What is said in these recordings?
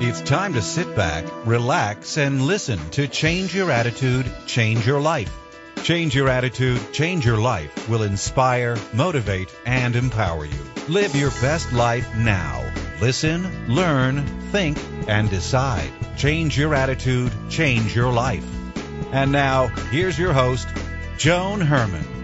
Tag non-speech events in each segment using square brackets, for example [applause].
It's time to sit back, relax, and listen to Change Your Attitude, Change Your Life. Change Your Attitude, Change Your Life will inspire, motivate, and empower you. Live your best life now. Listen, learn, think, and decide. Change your attitude, change your life. And now, here's your host, Joan Herman.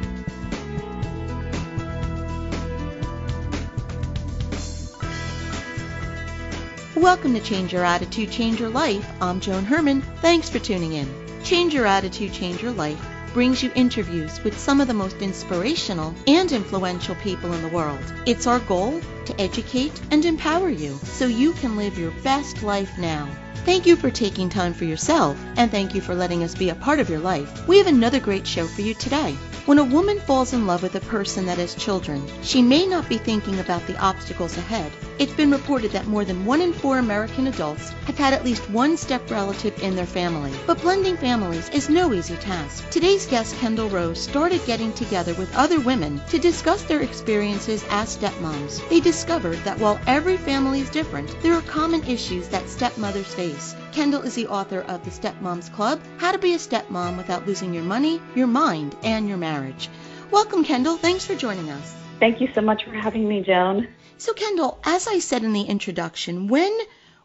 Welcome to Change Your Attitude, Change Your Life. I'm Joan Herman. Thanks for tuning in. Change Your Attitude, Change Your Life brings you interviews with some of the most inspirational and influential people in the world. It's our goal to educate and empower you so you can live your best life now. Thank you for taking time for yourself, and thank you for letting us be a part of your life. We have another great show for you today. When a woman falls in love with a person that has children, she may not be thinking about the obstacles ahead. It's been reported that more than one in four American adults have had at least one step relative in their family. But blending families is no easy task. Today's guest, Kendall Rose, started getting together with other women to discuss their experiences as stepmoms. They discovered that while every family is different, there are common issues that stepmothers face. Kendall is the author of The Stepmoms Club, How to Be a Stepmom Without Losing Your Money, Your Mind, and Your Marriage. Welcome, Kendall. Thanks for joining us. Thank you so much for having me, Joan. So, Kendall, as I said in the introduction, when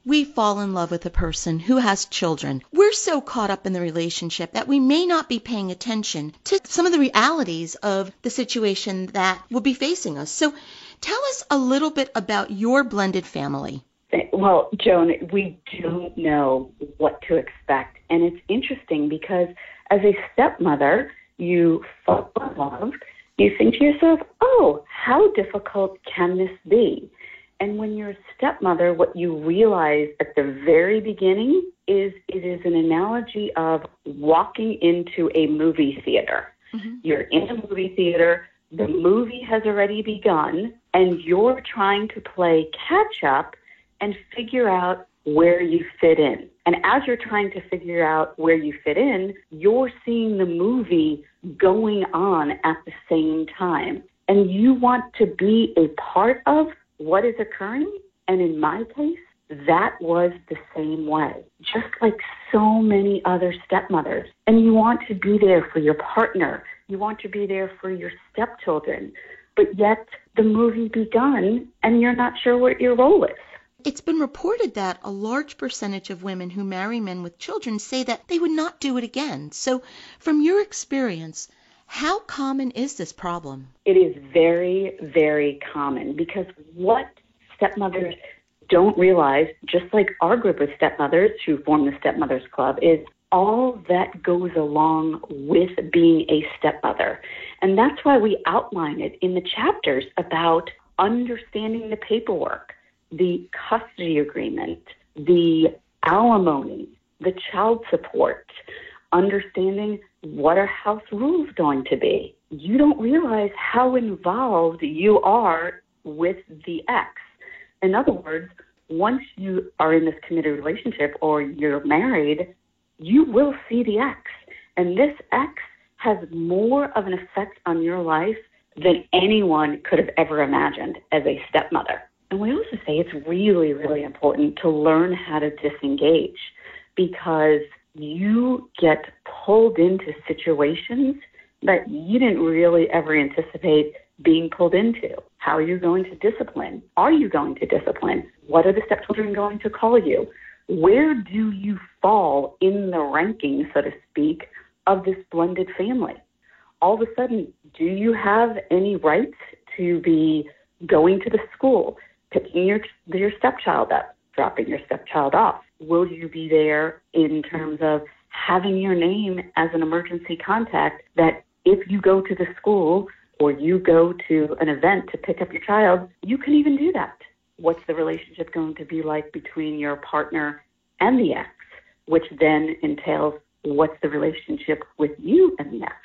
we fall in love with a person who has children, we're so caught up in the relationship that we may not be paying attention to some of the realities of the situation that will be facing us. So, tell us a little bit about your blended family. Well, Joan, we don't know what to expect. And it's interesting because as a stepmother, you fall in love, you think to yourself, oh, how difficult can this be? And when you're a stepmother, what you realize at the very beginning is it is an analogy of walking into a movie theater. Mm-hmm. You're in a movie theater, the movie has already begun, and you're trying to play catch up and figure out where you fit in. And as you're trying to figure out where you fit in, you're seeing the movie going on at the same time. And you want to be a part of what is occurring. And in my case, that was the same way, just like so many other stepmothers. And you want to be there for your partner, you want to be there for your stepchildren, but yet the movie begun and you're not sure what your role is. It's been reported that a large percentage of women who marry men with children say that they would not do it again. So, from your experience, how common is this problem? It is very, very common because what stepmothers don't realize, just like our group of stepmothers who form the Stepmothers Club, is all that goes along with being a stepmother. And that's why we outline it in the chapters about understanding the paperwork the custody agreement, the alimony, the child support, understanding what are house rules going to be. You don't realize how involved you are with the ex. In other words, once you are in this committed relationship or you're married, you will see the ex. And this ex has more of an effect on your life than anyone could have ever imagined as a stepmother. And we also say it's really, really important to learn how to disengage because you get pulled into situations that you didn't really ever anticipate being pulled into. How are you going to discipline? Are you going to discipline? What are the stepchildren going to call you? Where do you fall in the ranking, so to speak, of this blended family? All of a sudden, do you have any rights to be going to the school? picking your your stepchild up, dropping your stepchild off? Will you be there in terms of having your name as an emergency contact that if you go to the school or you go to an event to pick up your child, you can even do that. What's the relationship going to be like between your partner and the ex, which then entails what's the relationship with you and ex?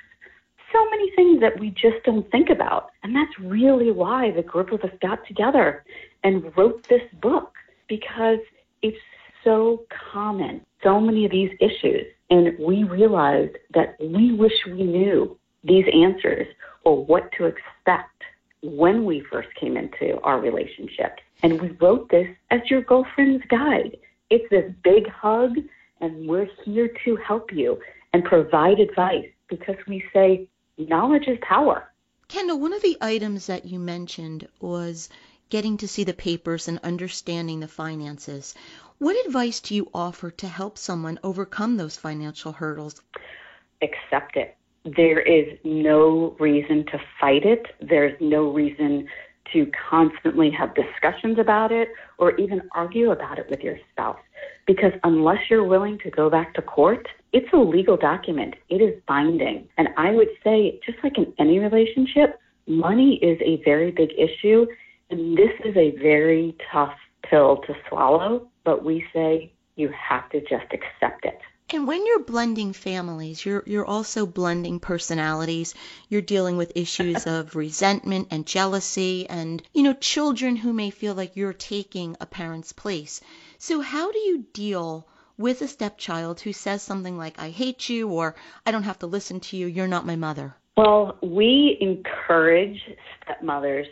so many things that we just don't think about. And that's really why the group of us got together and wrote this book because it's so common, so many of these issues. And we realized that we wish we knew these answers or what to expect when we first came into our relationship. And we wrote this as your girlfriend's guide. It's this big hug, and we're here to help you and provide advice because we say knowledge is power. Kendall, one of the items that you mentioned was getting to see the papers and understanding the finances. What advice do you offer to help someone overcome those financial hurdles? Accept it. There is no reason to fight it. There's no reason to constantly have discussions about it or even argue about it with your spouse. Because unless you're willing to go back to court, it's a legal document. It is binding. And I would say, just like in any relationship, money is a very big issue. And this is a very tough pill to swallow. But we say you have to just accept it. And when you're blending families, you're you're also blending personalities. You're dealing with issues [laughs] of resentment and jealousy and you know children who may feel like you're taking a parent's place. So how do you deal with a stepchild who says something like I hate you or I don't have to listen to you, you're not my mother? Well, we encourage stepmothers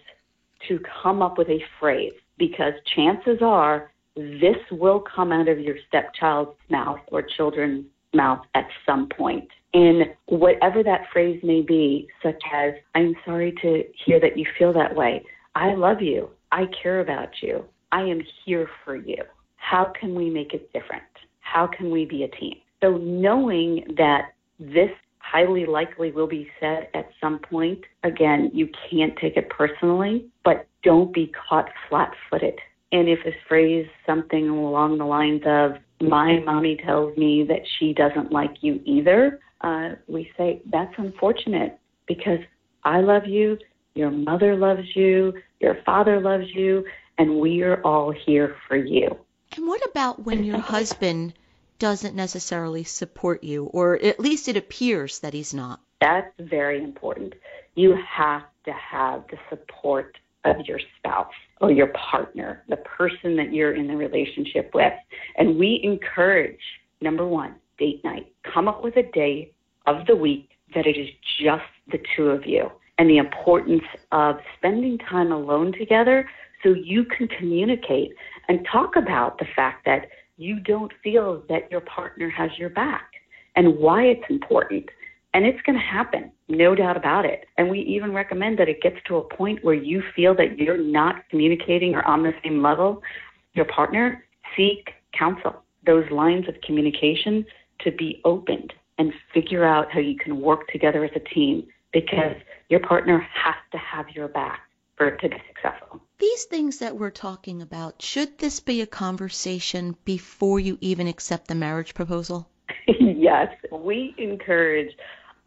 to come up with a phrase because chances are this will come out of your stepchild's mouth or children's mouth at some point. And whatever that phrase may be, such as, I'm sorry to hear that you feel that way. I love you. I care about you. I am here for you. How can we make it different? How can we be a team? So knowing that this highly likely will be said at some point, again, you can't take it personally, but don't be caught flat footed and if it's phrased something along the lines of, my mommy tells me that she doesn't like you either, uh, we say, that's unfortunate because I love you, your mother loves you, your father loves you, and we are all here for you. And what about when your [laughs] husband doesn't necessarily support you, or at least it appears that he's not? That's very important. You have to have the support of your spouse or your partner, the person that you're in the relationship with. And we encourage, number one, date night. Come up with a day of the week that it is just the two of you and the importance of spending time alone together so you can communicate and talk about the fact that you don't feel that your partner has your back and why it's important and it's going to happen, no doubt about it. And we even recommend that it gets to a point where you feel that you're not communicating or on the same level. Your partner, seek counsel, those lines of communication to be opened and figure out how you can work together as a team because your partner has to have your back for it to be successful. These things that we're talking about, should this be a conversation before you even accept the marriage proposal? [laughs] yes, we encourage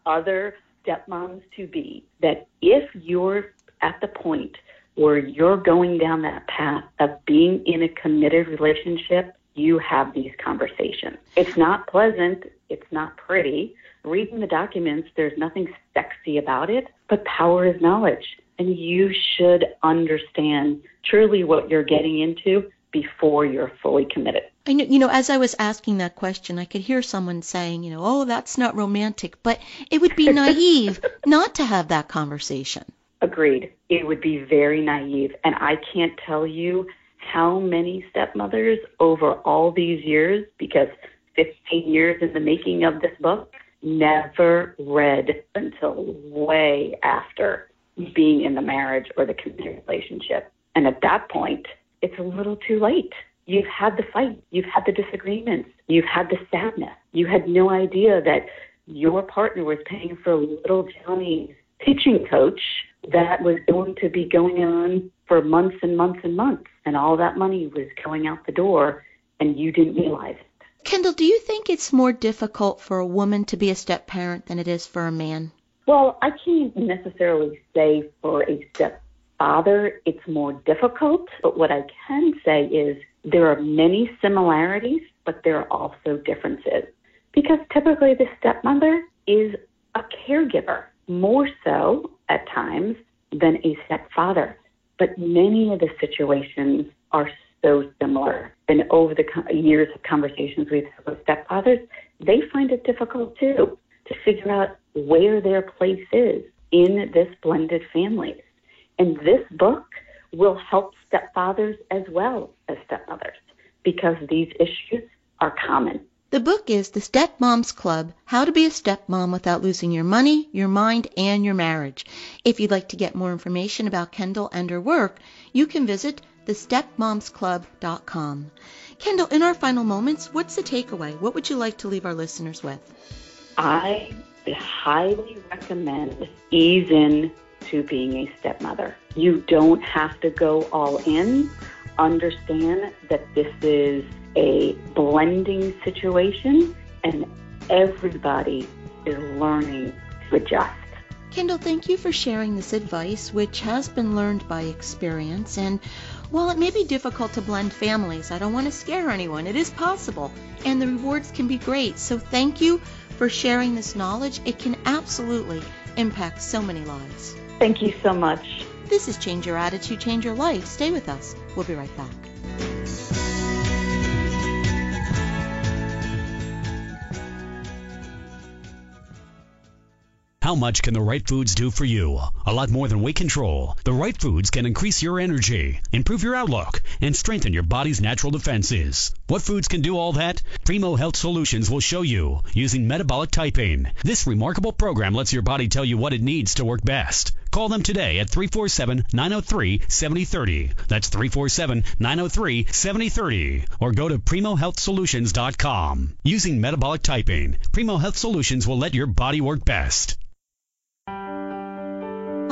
other stepmoms to be that if you're at the point where you're going down that path of being in a committed relationship, you have these conversations. It's not pleasant, it's not pretty. Reading the documents, there's nothing sexy about it, but power is knowledge. And you should understand truly what you're getting into before you're fully committed. I know, you know, as I was asking that question, I could hear someone saying, you know, oh, that's not romantic, but it would be [laughs] naive not to have that conversation. Agreed. It would be very naive. And I can't tell you how many stepmothers over all these years, because 15 years in the making of this book, never read until way after being in the marriage or the committed relationship. And at that point, it's a little too late. You've had the fight, you've had the disagreements, you've had the sadness. You had no idea that your partner was paying for little Johnny's pitching coach that was going to be going on for months and months and months. And all that money was going out the door, and you didn't realize it. Kendall, do you think it's more difficult for a woman to be a step parent than it is for a man? Well, I can't necessarily say for a stepfather it's more difficult. But what I can say is there are many similarities, but there are also differences. Because typically the stepmother is a caregiver, more so at times than a stepfather. But many of the situations are so similar. And over the years of conversations we've had with stepfathers, they find it difficult too to figure out where their place is in this blended family. And this book will help stepfathers as well as stepmothers because these issues are common. The book is The Stepmoms Club How to Be a Stepmom Without Losing Your Money, Your Mind, and Your Marriage. If you'd like to get more information about Kendall and her work, you can visit thestepmomsclub.com. Kendall, in our final moments, what's the takeaway? What would you like to leave our listeners with? I highly recommend ease in to being a stepmother. You don't have to go all in. Understand that this is a blending situation and everybody is learning to adjust. Kendall, thank you for sharing this advice, which has been learned by experience. And while it may be difficult to blend families, I don't want to scare anyone. It is possible, and the rewards can be great. So thank you for sharing this knowledge. It can absolutely impact so many lives. Thank you so much. This is Change Your Attitude, Change Your Life. Stay with us. We'll be right back. How much can the right foods do for you? A lot more than weight control. The right foods can increase your energy, improve your outlook, and strengthen your body's natural defenses. What foods can do all that? Primo Health Solutions will show you using metabolic typing. This remarkable program lets your body tell you what it needs to work best. Call them today at 347-903-7030. That's 347-903-7030. Or go to PrimoHealthSolutions.com. Using metabolic typing, Primo Health Solutions will let your body work best.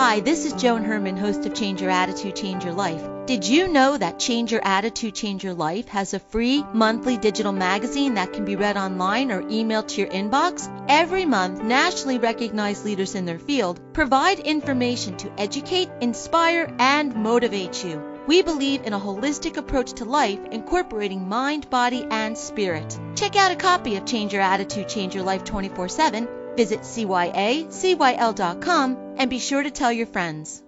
Hi, this is Joan Herman, host of Change Your Attitude, Change Your Life. Did you know that Change Your Attitude, Change Your Life has a free monthly digital magazine that can be read online or emailed to your inbox? Every month, nationally recognized leaders in their field provide information to educate, inspire, and motivate you. We believe in a holistic approach to life, incorporating mind, body, and spirit. Check out a copy of Change Your Attitude, Change Your Life 24 7 Visit cyacyl.com and be sure to tell your friends.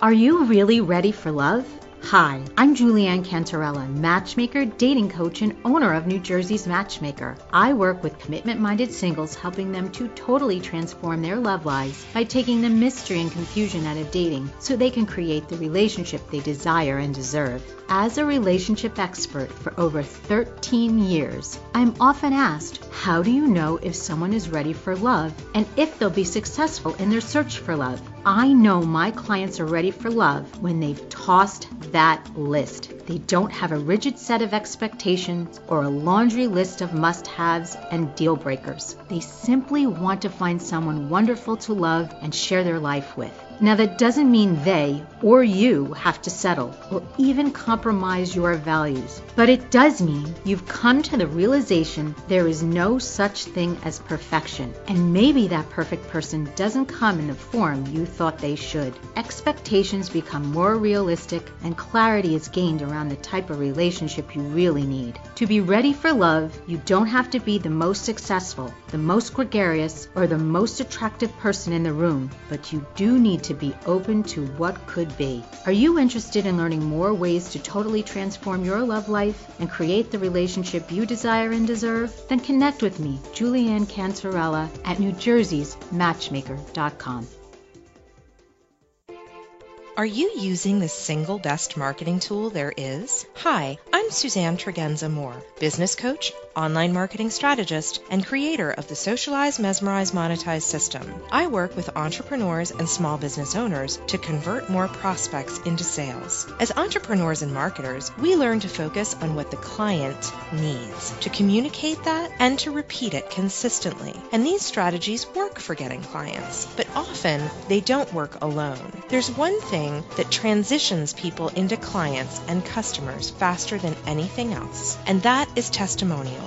Are you really ready for love? Hi, I'm Julianne Cantarella, matchmaker, dating coach, and owner of New Jersey's Matchmaker. I work with commitment minded singles, helping them to totally transform their love lives by taking the mystery and confusion out of dating so they can create the relationship they desire and deserve. As a relationship expert for over 13 years, I'm often asked, How do you know if someone is ready for love and if they'll be successful in their search for love? I know my clients are ready for love when they've tossed that list. They don't have a rigid set of expectations or a laundry list of must haves and deal breakers. They simply want to find someone wonderful to love and share their life with. Now, that doesn't mean they or you have to settle or even compromise your values, but it does mean you've come to the realization there is no such thing as perfection, and maybe that perfect person doesn't come in the form you thought they should. Expectations become more realistic, and clarity is gained around the type of relationship you really need. To be ready for love, you don't have to be the most successful, the most gregarious, or the most attractive person in the room, but you do need to be open to what could be. Are you interested in learning more ways to totally transform your love life and create the relationship you desire and deserve? Then connect with me, Julianne Cantarella, at New Jersey's Matchmaker.com. Are you using the single best marketing tool there is? Hi, I'm Suzanne Tregenza Moore, business coach, online marketing strategist, and creator of the Socialize, Mesmerize, Monetize system. I work with entrepreneurs and small business owners to convert more prospects into sales. As entrepreneurs and marketers, we learn to focus on what the client needs, to communicate that, and to repeat it consistently. And these strategies work for getting clients, but often they don't work alone. There's one thing that transitions people into clients and customers faster than anything else, and that is testimonials.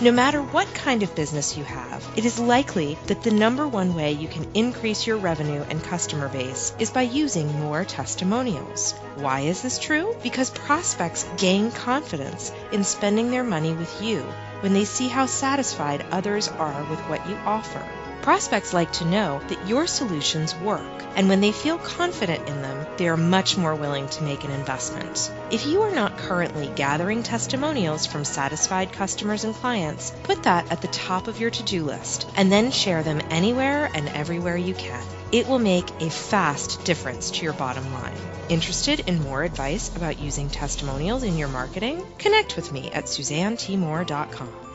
No matter what kind of business you have, it is likely that the number one way you can increase your revenue and customer base is by using more testimonials. Why is this true? Because prospects gain confidence in spending their money with you when they see how satisfied others are with what you offer. Prospects like to know that your solutions work, and when they feel confident in them, they are much more willing to make an investment. If you are not currently gathering testimonials from satisfied customers and clients, put that at the top of your to do list and then share them anywhere and everywhere you can. It will make a fast difference to your bottom line. Interested in more advice about using testimonials in your marketing? Connect with me at suzannetmore.com.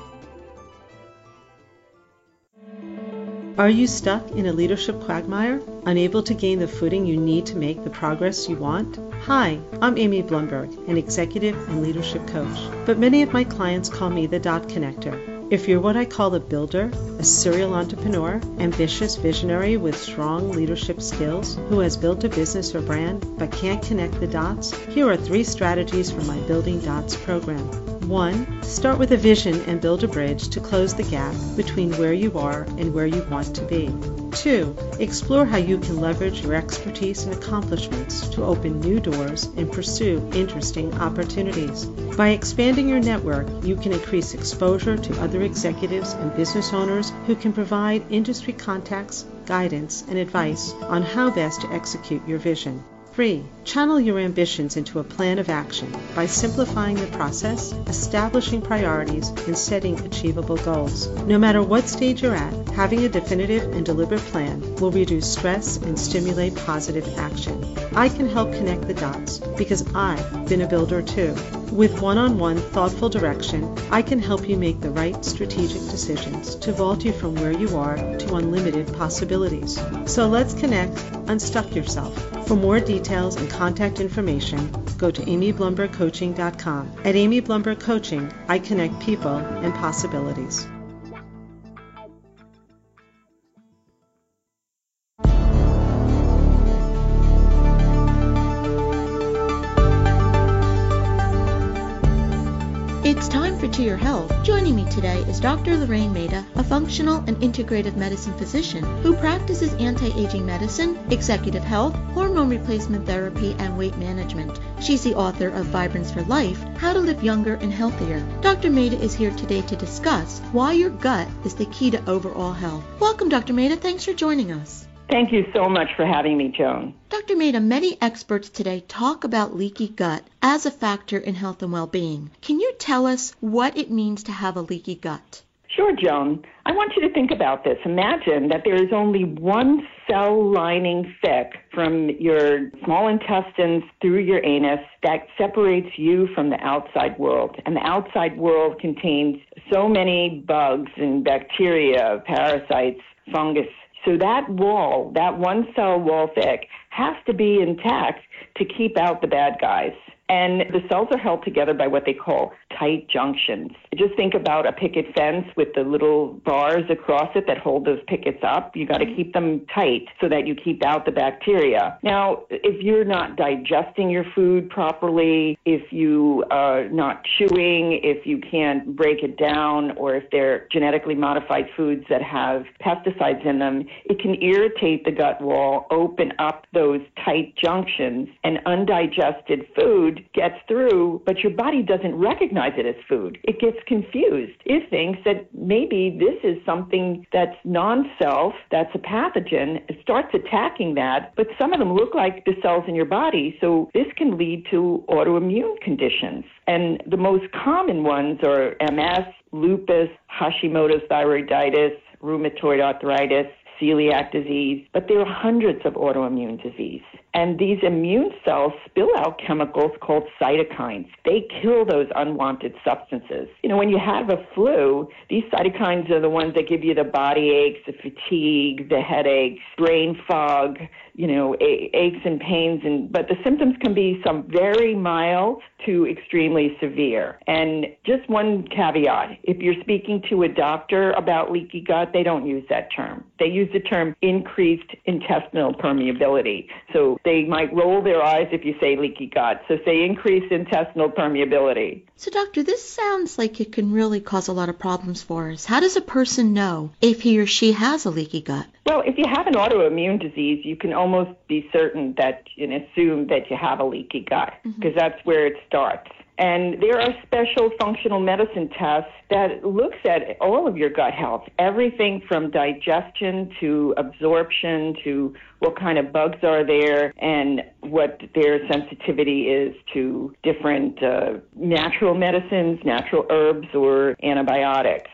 Are you stuck in a leadership quagmire, unable to gain the footing you need to make the progress you want? Hi, I'm Amy Blumberg, an executive and leadership coach, but many of my clients call me the dot connector. If you're what I call a builder, a serial entrepreneur, ambitious visionary with strong leadership skills, who has built a business or brand but can't connect the dots, here are three strategies for my Building Dots program. 1. Start with a vision and build a bridge to close the gap between where you are and where you want to be. 2. Explore how you can leverage your expertise and accomplishments to open new doors and pursue interesting opportunities. By expanding your network, you can increase exposure to other executives and business owners who can provide industry contacts, guidance, and advice on how best to execute your vision. 3. Channel your ambitions into a plan of action by simplifying the process, establishing priorities, and setting achievable goals. No matter what stage you're at, having a definitive and deliberate plan will reduce stress and stimulate positive action. I can help connect the dots because I've been a builder too. With one on one thoughtful direction, I can help you make the right strategic decisions to vault you from where you are to unlimited possibilities. So let's connect, unstuck yourself. For more details and contact information, go to amyblumbergcoaching.com. At Amy Blumberg Coaching, I connect people and possibilities. To Your Health. Joining me today is Dr. Lorraine Maita, a functional and integrative medicine physician who practices anti-aging medicine, executive health, hormone replacement therapy, and weight management. She's the author of Vibrance for Life, How to Live Younger and Healthier. Dr. Maita is here today to discuss why your gut is the key to overall health. Welcome, Dr. Maita. Thanks for joining us. Thank you so much for having me, Joan. Dr. Maita, many experts today talk about leaky gut as a factor in health and well-being. Can you tell us what it means to have a leaky gut? Sure, Joan. I want you to think about this. Imagine that there is only one cell lining thick from your small intestines through your anus that separates you from the outside world. And the outside world contains so many bugs and bacteria, parasites, fungus, so that wall, that one cell wall thick, has to be intact to keep out the bad guys. And the cells are held together by what they call tight junctions. Just think about a picket fence with the little bars across it that hold those pickets up. You got to mm-hmm. keep them tight so that you keep out the bacteria. Now, if you're not digesting your food properly, if you are not chewing, if you can't break it down, or if they're genetically modified foods that have pesticides in them, it can irritate the gut wall, open up those tight junctions, and undigested food gets through, but your body doesn't recognize it as food. It gets confused. It thinks that maybe this is something that's non self, that's a pathogen. It starts attacking that, but some of them look like the cells in your body, so this can lead to autoimmune conditions. And the most common ones are MS, lupus, Hashimoto's thyroiditis, rheumatoid arthritis, celiac disease, but there are hundreds of autoimmune disease. And these immune cells spill out chemicals called cytokines. They kill those unwanted substances. You know, when you have a flu, these cytokines are the ones that give you the body aches, the fatigue, the headaches, brain fog, you know, aches and pains and but the symptoms can be some very mild to extremely severe. And just one caveat, if you're speaking to a doctor about leaky gut, they don't use that term. They use the term increased intestinal permeability. So they might roll their eyes if you say leaky gut. So say increased intestinal permeability. So, doctor, this sounds like it can really cause a lot of problems for us. How does a person know if he or she has a leaky gut? Well, if you have an autoimmune disease, you can almost be certain that and assume that you have a leaky gut because mm-hmm. that's where it starts. And there are special functional medicine tests that looks at all of your gut health, everything from digestion to absorption to what kind of bugs are there and what their sensitivity is to different uh, natural medicines, natural herbs, or antibiotics.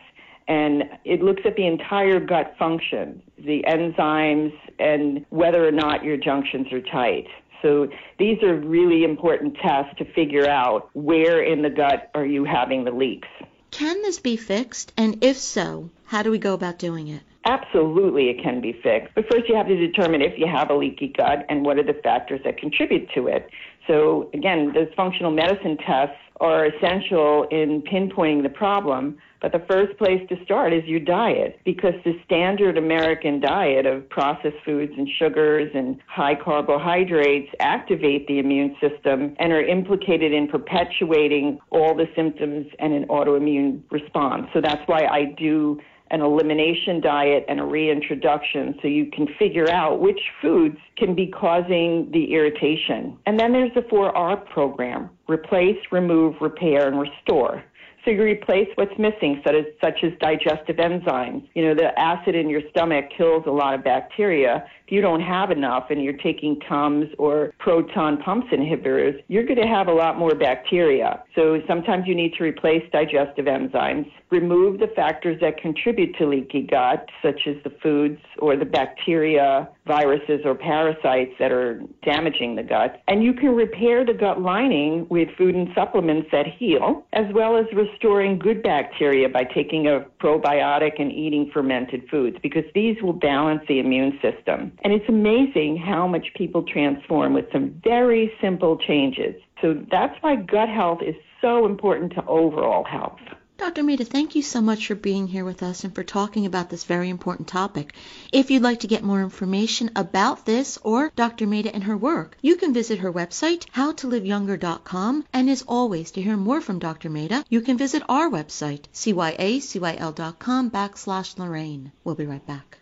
And it looks at the entire gut function, the enzymes, and whether or not your junctions are tight. So these are really important tests to figure out where in the gut are you having the leaks. Can this be fixed? And if so, how do we go about doing it? Absolutely, it can be fixed. But first, you have to determine if you have a leaky gut and what are the factors that contribute to it. So, again, those functional medicine tests are essential in pinpointing the problem. But the first place to start is your diet because the standard American diet of processed foods and sugars and high carbohydrates activate the immune system and are implicated in perpetuating all the symptoms and an autoimmune response. So that's why I do an elimination diet and a reintroduction so you can figure out which foods can be causing the irritation. And then there's the 4R program replace, remove, repair, and restore. So you replace what's missing, such as, such as digestive enzymes. You know, the acid in your stomach kills a lot of bacteria. You don't have enough and you're taking Tums or proton pumps inhibitors, you're going to have a lot more bacteria. So sometimes you need to replace digestive enzymes, remove the factors that contribute to leaky gut, such as the foods or the bacteria, viruses, or parasites that are damaging the gut. And you can repair the gut lining with food and supplements that heal, as well as restoring good bacteria by taking a probiotic and eating fermented foods, because these will balance the immune system. And it's amazing how much people transform with some very simple changes. So that's why gut health is so important to overall health. Dr. Maita, thank you so much for being here with us and for talking about this very important topic. If you'd like to get more information about this or Dr. Maita and her work, you can visit her website, howtoliveyounger.com. And as always, to hear more from Dr. Maita, you can visit our website, cyacyl.com backslash Lorraine. We'll be right back.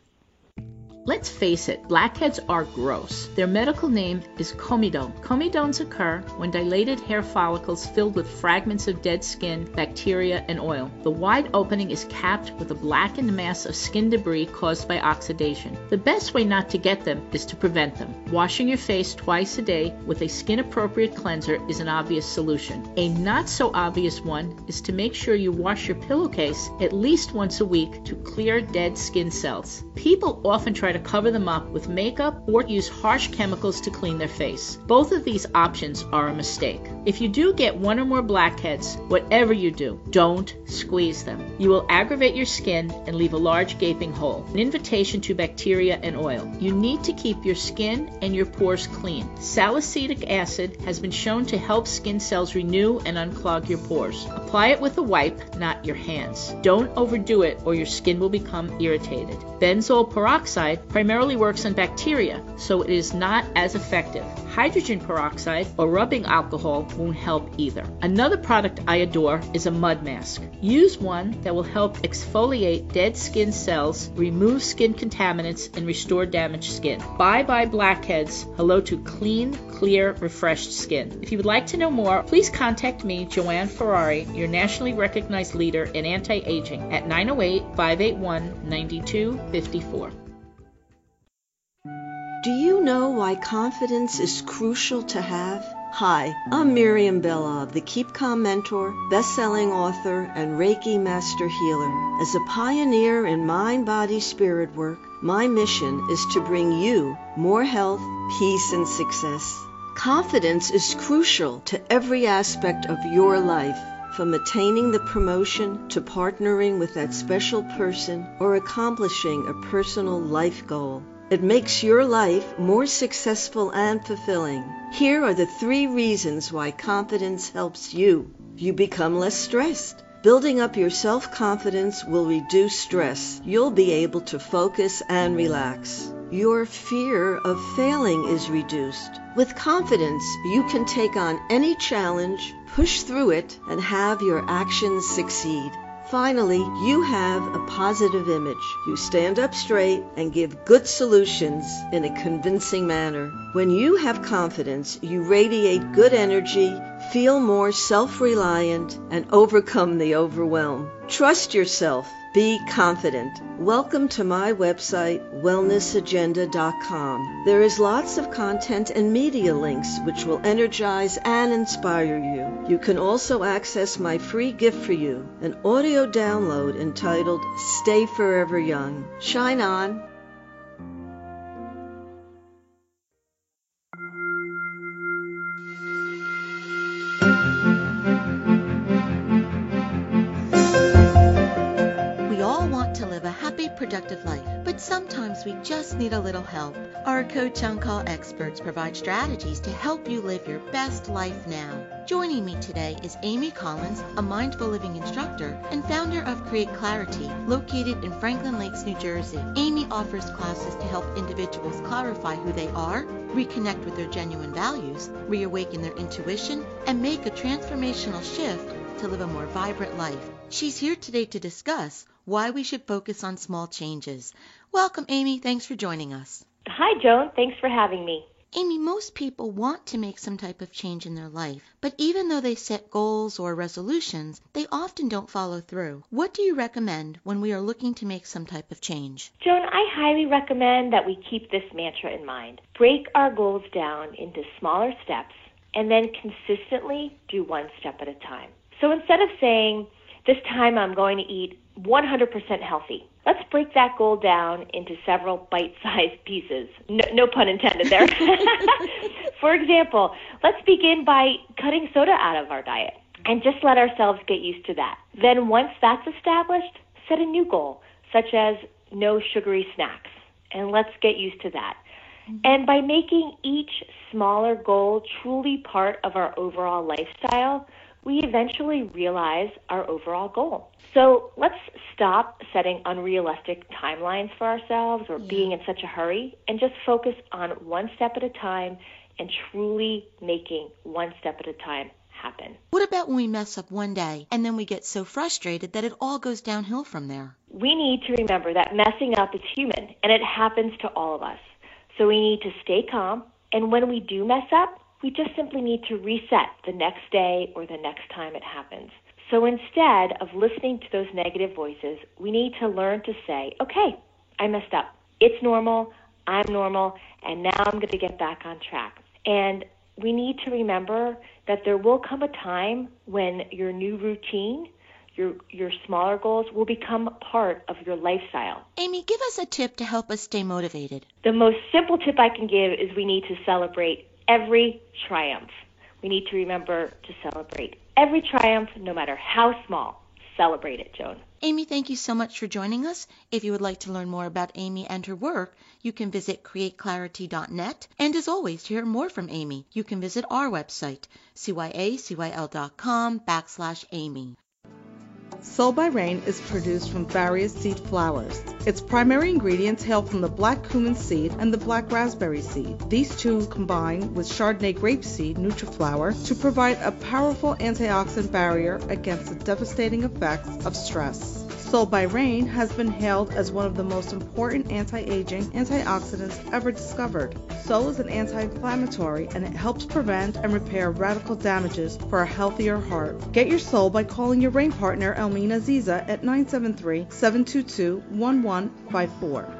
Let's face it, blackheads are gross. Their medical name is comedone. Comedones occur when dilated hair follicles filled with fragments of dead skin, bacteria, and oil. The wide opening is capped with a blackened mass of skin debris caused by oxidation. The best way not to get them is to prevent them. Washing your face twice a day with a skin appropriate cleanser is an obvious solution. A not so obvious one is to make sure you wash your pillowcase at least once a week to clear dead skin cells. People often try to cover them up with makeup or use harsh chemicals to clean their face. Both of these options are a mistake. If you do get one or more blackheads, whatever you do, don't squeeze them. You will aggravate your skin and leave a large gaping hole, an invitation to bacteria and oil. You need to keep your skin and your pores clean. Salicylic acid has been shown to help skin cells renew and unclog your pores. Apply it with a wipe, not your hands. Don't overdo it or your skin will become irritated. Benzoyl peroxide primarily works on bacteria, so it is not as effective. Hydrogen peroxide or rubbing alcohol won't help either. Another product I adore is a mud mask. Use one that will help exfoliate dead skin cells, remove skin contaminants, and restore damaged skin. Bye bye blackheads. Hello to clean, clear, refreshed skin. If you would like to know more, please contact me, Joanne Ferrari, your nationally recognized leader in anti aging, at 908 581 9254. Know why confidence is crucial to have? Hi, I'm Miriam Belov, the Keep Calm mentor, best-selling author, and Reiki master healer. As a pioneer in mind, body, spirit work, my mission is to bring you more health, peace, and success. Confidence is crucial to every aspect of your life from attaining the promotion to partnering with that special person or accomplishing a personal life goal. It makes your life more successful and fulfilling. Here are the three reasons why confidence helps you. You become less stressed. Building up your self confidence will reduce stress. You'll be able to focus and relax. Your fear of failing is reduced. With confidence, you can take on any challenge, push through it, and have your actions succeed. Finally, you have a positive image. You stand up straight and give good solutions in a convincing manner. When you have confidence, you radiate good energy, feel more self reliant, and overcome the overwhelm. Trust yourself. Be confident. Welcome to my website, wellnessagenda.com. There is lots of content and media links which will energize and inspire you. You can also access my free gift for you, an audio download entitled Stay Forever Young. Shine on. Productive life, but sometimes we just need a little help. Our Coach On Call experts provide strategies to help you live your best life now. Joining me today is Amy Collins, a mindful living instructor and founder of Create Clarity, located in Franklin Lakes, New Jersey. Amy offers classes to help individuals clarify who they are, reconnect with their genuine values, reawaken their intuition, and make a transformational shift to live a more vibrant life. She's here today to discuss why we should focus on small changes. Welcome, Amy. Thanks for joining us. Hi, Joan. Thanks for having me. Amy, most people want to make some type of change in their life, but even though they set goals or resolutions, they often don't follow through. What do you recommend when we are looking to make some type of change? Joan, I highly recommend that we keep this mantra in mind. Break our goals down into smaller steps and then consistently do one step at a time. So instead of saying, this time I'm going to eat 100% healthy, let's break that goal down into several bite sized [laughs] pieces. No, no, pun intended there. [laughs] For example, let's begin by cutting soda out of our diet and just let ourselves get used to that. Then, once that's established, set a new goal, such as no sugary snacks, and let's get used to that. Mm-hmm. And by making each smaller goal truly part of our overall lifestyle, we eventually realize our overall goal. So let's stop setting unrealistic timelines for ourselves or yeah. being in such a hurry and just focus on one step at a time and truly making one step at a time happen. What about when we mess up one day and then we get so frustrated that it all goes downhill from there? We need to remember that messing up is human and it happens to all of us. So we need to stay calm and when we do mess up, we just simply need to reset the next day or the next time it happens. So instead of listening to those negative voices, we need to learn to say, okay, I messed up. It's normal. I'm normal. And now I'm going to get back on track. And we need to remember that there will come a time when your new routine, your, your smaller goals will become part of your lifestyle. Amy, give us a tip to help us stay motivated. The most simple tip I can give is we need to celebrate every triumph. We need to remember to celebrate every triumph, no matter how small. Celebrate it, Joan. Amy, thank you so much for joining us. If you would like to learn more about Amy and her work, you can visit createclarity.net. And as always, to hear more from Amy, you can visit our website, cyacyl.com backslash Amy. Soul by Rain is produced from various seed flowers. Its primary ingredients hail from the black cumin seed and the black raspberry seed. These two combine with Chardonnay grape seed Nutriflower to provide a powerful antioxidant barrier against the devastating effects of stress. Soul by Rain has been hailed as one of the most important anti-aging antioxidants ever discovered. Soul is an anti-inflammatory and it helps prevent and repair radical damages for a healthier heart. Get your soul by calling your rain partner Elmina Ziza at 973-722-1154.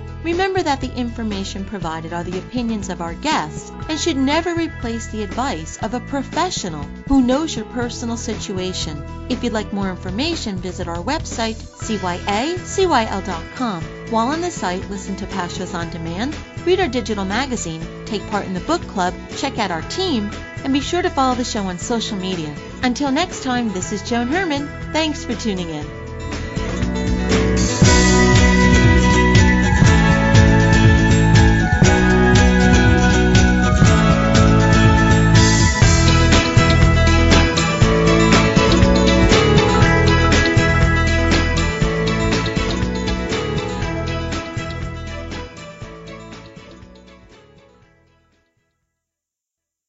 Remember that the information provided are the opinions of our guests and should never replace the advice of a professional who knows your personal situation. If you'd like more information, visit our website, cyacyl.com. While on the site, listen to past shows on demand, read our digital magazine, take part in the book club, check out our team, and be sure to follow the show on social media. Until next time, this is Joan Herman. Thanks for tuning in.